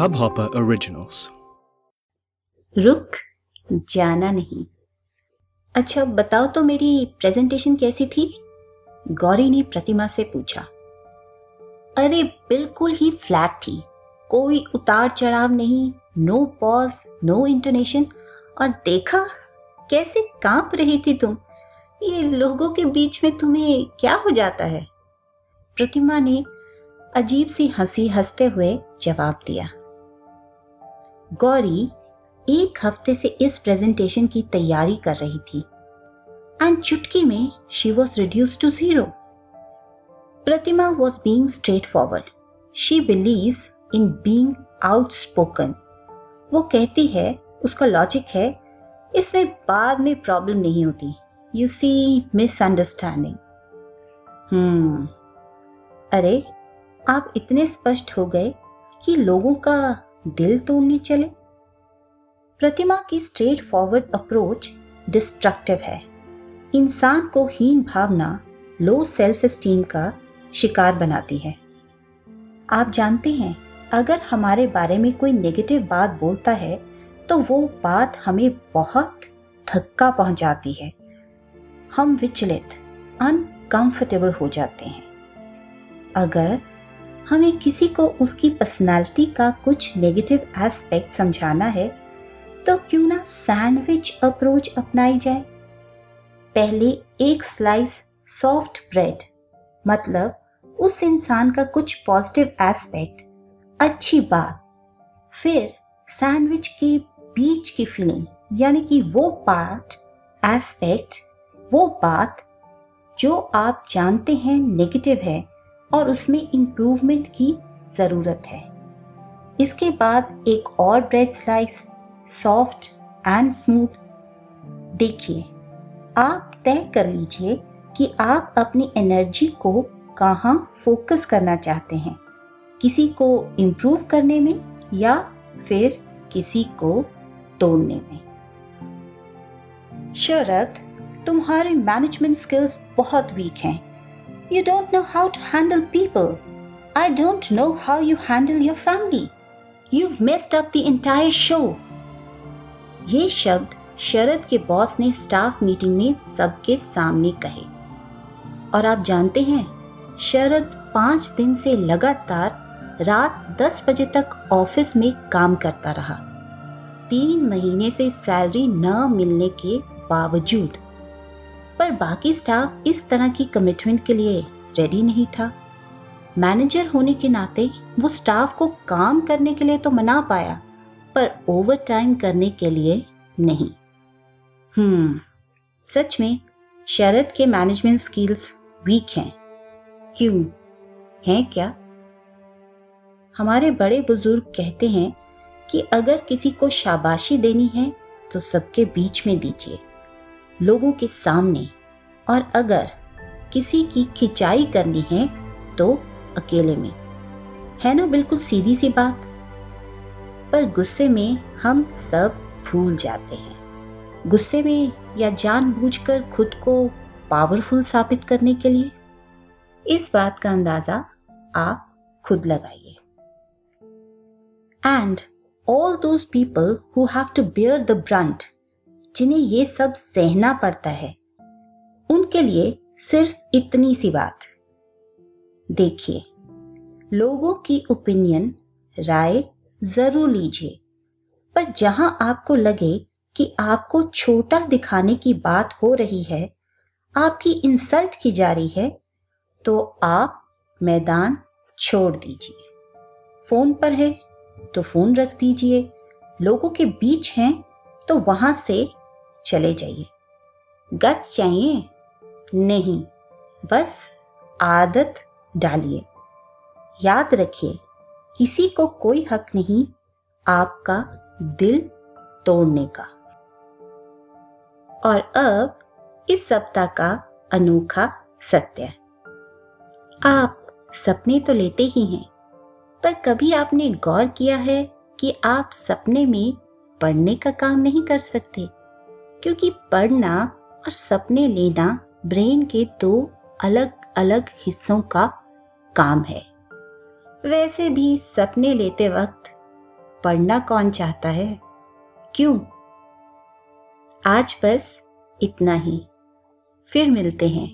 Hubhopper Originals. रुक, जाना नहीं। अच्छा बताओ तो मेरी प्रेजेंटेशन कैसी थी? गौरी ने प्रतिमा से पूछा। अरे, बिल्कुल ही फ्लैट थी। कोई उतार चढ़ाव नहीं नो पॉज नो इंटोनेशन और देखा, कैसे काँप रही थी तुम। ये लोगों के बीच में तुम्हें क्या हो जाता है? प्रतिमा ने अजीब सी हँसी हँसते हुए जवाब दिया। गौरी एक हफ़्ते से इस प्रेजेंटेशन की तैयारी कर रही थी। एंड चुटकी में she was reduce to zero Pratima was being straightforward she believe in being outspoken वो कहती है, उसका लॉजिक है, इसमें बाद में प्रॉब्लम नहीं होती। यू सी मिसअंडरस्टैंडिंग हम्म अरे, आप इतने स्पष्ट हो गए कि लोगों का दिल तोड़ने चले। प्रतिमा की स्ट्रेट फॉरवर्ड अप्रोच डिस्ट्रक्टिव है। इंसान को हीन भावना लो सेल्फ स्टीम का शिकार बनाती है। आप जानते हैं, अगर हमारे बारे में कोई नेगेटिव बात बोलता है तो वो बात हमें बहुत धक्का पहुंचाती है। हम विचलित अनकंफर्टेबल हो जाते हैं। अगर हमें किसी को उसकी पर्सनालिटी का कुछ नेगेटिव एस्पेक्ट समझाना है तो क्यों ना सैंडविच अप्रोच अपनाई जाए। पहले एक स्लाइस सॉफ्ट ब्रेड मतलब उस इंसान का कुछ पॉजिटिव एस्पेक्ट अच्छी बात। फिर सैंडविच के बीच की फीलिंग यानी कि वो पार्ट एस्पेक्ट वो बात जो आप जानते हैं नेगेटिव है और उसमें इम्प्रूवमेंट की ज़रूरत है। इसके बाद एक और bread slice soft and smooth देखिए, आप तय कर लीजिए कि आप अपनी एनर्जी को कहाँ फोकस करना चाहते हैं। किसी को इम्प्रूव करने में या फिर किसी को तोड़ने में। शरद, तुम्हारे मैनेजमेंट स्किल्स बहुत वीक हैं। You don't know how to handle people I don't know how you handle your family you missed up the entire show ये शब्द शरद के बॉस ने स्टाफ मीटिंग में सबके सामने कहे। और आप जानते हैं, शरद पाँच दिन से लगातार रात दस बजे तक ऑफ़िस में काम करता रहा। तीन महीने से सैलरी न मिलने के बावजूद पर बाकी स्टाफ इस तरह की कमिटमेंट के लिए रेडी नहीं था। मैनेजर होने के नाते वो स्टाफ को काम करने के लिए तो मना पाया, पर ओवर टाइम करने के लिए नहीं। हम्म सच में शरद के मैनेजमेंट स्किल्स वीक हैं। क्यों? हैं क्या? हमारे बड़े बुज़ुर्ग कहते हैं कि अगर किसी को शाबाशी देनी है तो सबके बीच में दीजिए। लोगों के सामने। और अगर किसी की खिंचाई करनी है तो अकेले में। है ना? बिल्कुल सीधी सी बात। पर गुस्से में हम सब भूल जाते हैं। गुस्से में या जानबूझकर खुद को पावरफुल साबित करने के लिए। इस बात का अंदाज़ा आप खुद लगाइए। And all those people who have to bear the brunt जिन्हें ये सब सहना पड़ता है। उनके लिए सिर्फ़ इतनी सी बात। देखिए, लोगों की ओपिनियन राय ज़रूर लीजिए, पर जहाँ आपको लगे कि आपको छोटा दिखाने की बात हो रही है, आपकी इंसल्ट की जा रही है तो आप मैदान छोड़ दीजिए। फ़ोन पर है तो फ़ोन रख दीजिए। लोगों के बीच हैं तो वहाँ से चले जाइए। गट्स चाहिए? नहीं, बस आदत डालिए। याद रखिए, किसी को कोई हक नहीं आपका दिल तोड़ने का। और अब इस सप्ताह का अनोखा सत्य। आप सपने तो लेते ही हैं, पर कभी आपने गौर किया है कि आप सपने में पढ़ने का काम नहीं कर सकते? क्योंकि पढ़ना और सपने लेना ब्रेन के दो अलग अलग हिस्सों का काम है। वैसे भी सपने लेते वक्त पढ़ना कौन चाहता है? क्यों? आज बस इतना ही। फिर मिलते हैं।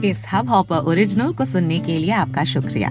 इस हब हॉपर ओरिजिनल को सुनने के लिए आपका शुक्रिया।